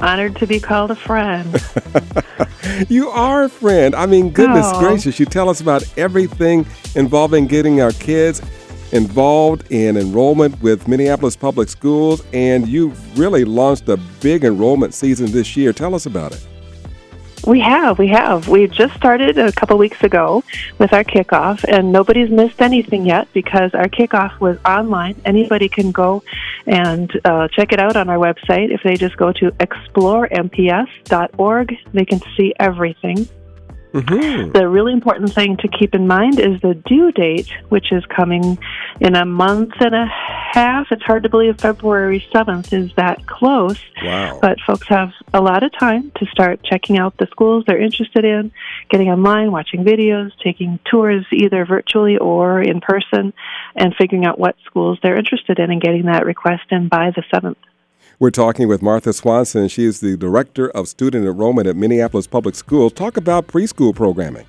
Honored to be called a friend. you are a friend. I mean, goodness gracious, you tell us about everything involving getting our kids involved in enrollment with Minneapolis Public Schools, and you've really launched a big enrollment season this year. Tell us about it. We have, we have. We just started a couple weeks ago with our kickoff, and nobody's missed anything yet because our kickoff was online. Anybody can go and uh, check it out on our website. If they just go to exploremps.org, they can see everything. Mm-hmm. The really important thing to keep in mind is the due date, which is coming in a month and a half. It's hard to believe February 7th is that close. Wow. But folks have a lot of time to start checking out the schools they're interested in, getting online, watching videos, taking tours either virtually or in person, and figuring out what schools they're interested in and getting that request in by the 7th. We're talking with Martha Swanson. She is the Director of Student Enrollment at Minneapolis Public Schools. Talk about preschool programming.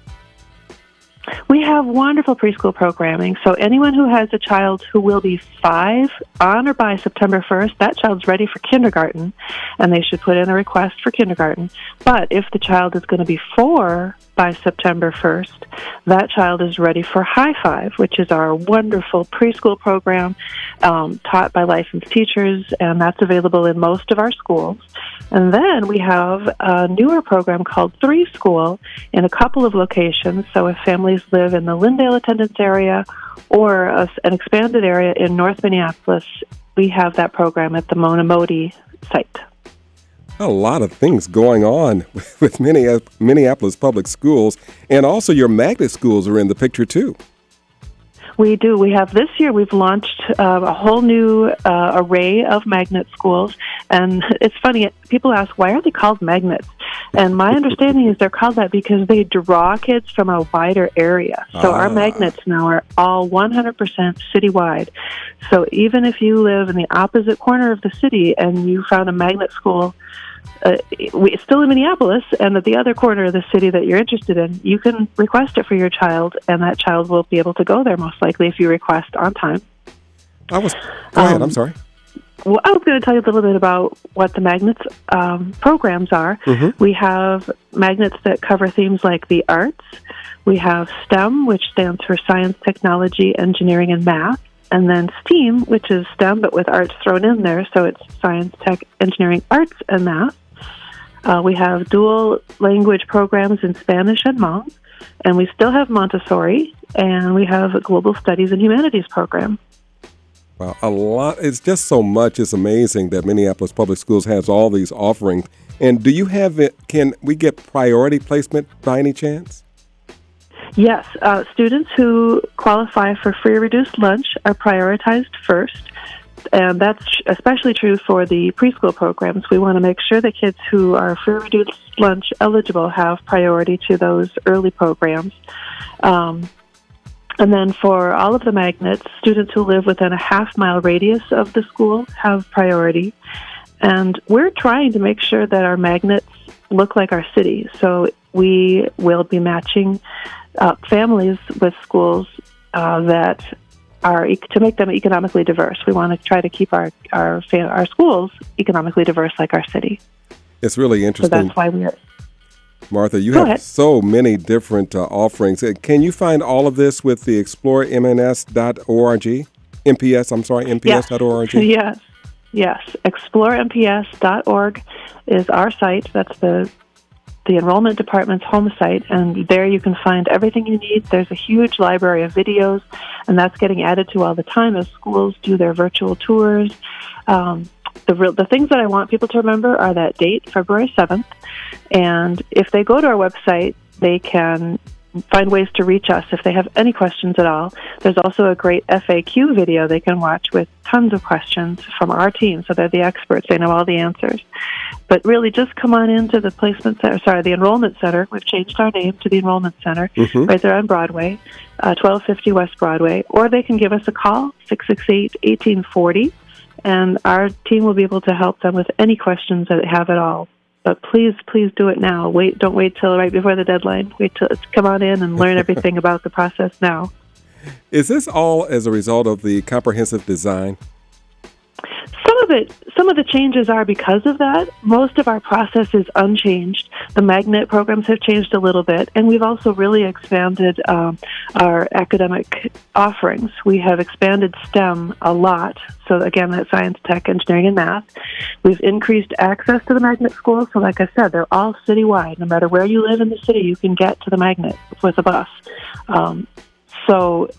We have wonderful preschool programming. So, anyone who has a child who will be five on or by September 1st, that child's ready for kindergarten, and they should put in a request for kindergarten. But if the child is going to be four by September 1st, that child is ready for High Five, which is our wonderful preschool program um, taught by licensed teachers, and that's available in most of our schools. And then we have a newer program called Three School in a couple of locations. So if families live in the Lyndale attendance area or a, an expanded area in North Minneapolis, we have that program at the Mona Moede site. A lot of things going on with Minneap- Minneapolis Public Schools, and also your magnet schools are in the picture too. We do. We have this year. We've launched uh, a whole new uh, array of magnet schools, and it's funny. People ask why are they called magnets, and my understanding is they're called that because they draw kids from a wider area. So Ah. our magnets now are all 100% citywide. So even if you live in the opposite corner of the city and you found a magnet school uh, we, it's still in Minneapolis, and at the other corner of the city that you're interested in, you can request it for your child, and that child will be able to go there most likely if you request on time. I was. Go ahead. Um, I'm sorry. Well, I was going to tell you a little bit about what the magnets um, programs are. We have magnets that cover themes like the arts. We have STEM, which stands for science, technology, engineering, and math. And then STEAM, which is STEM but with arts thrown in there, so it's science, tech, engineering, arts, and math. Uh, we have dual language programs in Spanish and Hmong, and we still have Montessori, and we have a global studies and humanities program. Wow, a lot. It's just so much. It's amazing that Minneapolis Public Schools has all these offerings. And do you have it? Can we get priority placement by any chance? Yes, uh, students who qualify for free reduced lunch are prioritized first. And that's especially true for the preschool programs. We want to make sure that kids who are free reduced lunch eligible have priority to those early programs. Um, and then for all of the magnets, students who live within a half mile radius of the school have priority. And we're trying to make sure that our magnets look like our city. So we will be matching uh, families with schools uh, that are to make them economically diverse. We want to try to keep our our our schools economically diverse, like our city. It's really interesting. So that's why we are. Martha. You Go have ahead. so many different uh, offerings. Uh, Can you find all of this with the exploremns.org? MPS. I'm sorry, MPS.org. Yes, yes. Yes, exploremps.org is our site. That's the the enrollment department's home site, and there you can find everything you need. There's a huge library of videos, and that's getting added to all the time as schools do their virtual tours. Um, the real, the things that I want people to remember are that date, February seventh, and if they go to our website, they can find ways to reach us if they have any questions at all. There's also a great FAQ video they can watch with tons of questions from our team, so they're the experts. They know all the answers. But really, just come on into the placement center, sorry, the enrollment center. We've changed our name to the enrollment center right there on Broadway, uh, 1250 West Broadway. Or they can give us a call, 668 1840, and our team will be able to help them with any questions that they have at all. But please, please do it now. Wait, don't wait till right before the deadline. Wait till come on in and learn everything about the process now. Is this all as a result of the comprehensive design? It, some of the changes are because of that. Most of our process is unchanged. The magnet programs have changed a little bit, and we've also really expanded um, our academic offerings. We have expanded STEM a lot. So again, that's science, tech, engineering, and math. We've increased access to the magnet schools. So, like I said, they're all citywide. No matter where you live in the city, you can get to the magnet with a bus. Um, so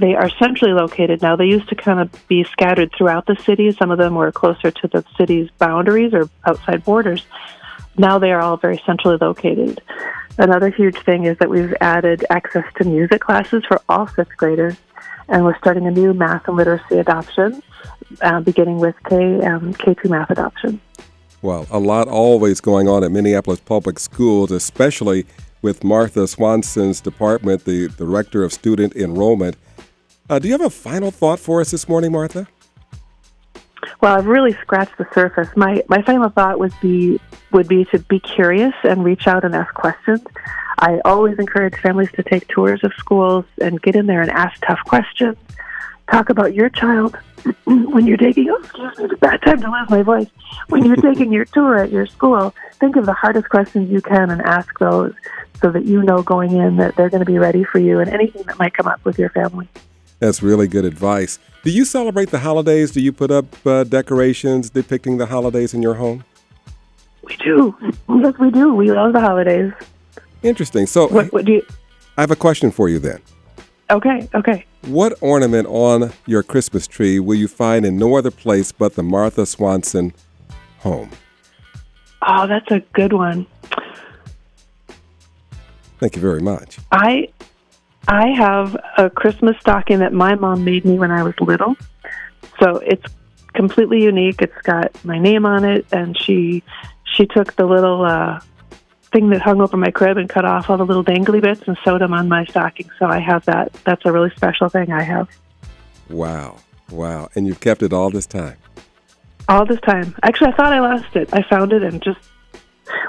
they are centrally located now. They used to kind of be scattered throughout the city. Some of them were closer to the city's boundaries or outside borders. Now they are all very centrally located. Another huge thing is that we've added access to music classes for all fifth graders, and we're starting a new math and literacy adoption, uh, beginning with K um, K2 math adoption. Well, a lot always going on at Minneapolis Public Schools, especially with Martha Swanson's department, the Director of Student Enrollment. Uh, do you have a final thought for us this morning, Martha? Well, I've really scratched the surface. My my final thought would be would be to be curious and reach out and ask questions. I always encourage families to take tours of schools and get in there and ask tough questions. Talk about your child when you're taking oh, excuse me, it's a bad time to lose my voice. When you're taking your tour at your school, think of the hardest questions you can and ask those so that you know going in that they're going to be ready for you and anything that might come up with your family. That's really good advice. Do you celebrate the holidays? Do you put up uh, decorations depicting the holidays in your home? We do. Yes, we do. We love the holidays. Interesting. So, what, what do you? I have a question for you then. Okay. Okay. What ornament on your Christmas tree will you find in no other place but the Martha Swanson home? Oh, that's a good one. Thank you very much. I I have a Christmas stocking that my mom made me when I was little. So it's completely unique. It's got my name on it, and she she took the little uh, thing that hung over my crib and cut off all the little dangly bits and sewed them on my stocking. So I have that. That's a really special thing I have. Wow, wow! And you've kept it all this time. All this time. Actually, I thought I lost it. I found it and just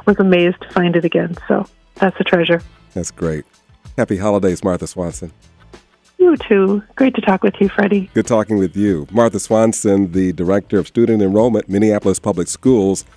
was amazed to find it again. So that's a treasure. That's great. Happy holidays, Martha Swanson. You too. Great to talk with you, Freddie. Good talking with you. Martha Swanson, the Director of Student Enrollment, Minneapolis Public Schools.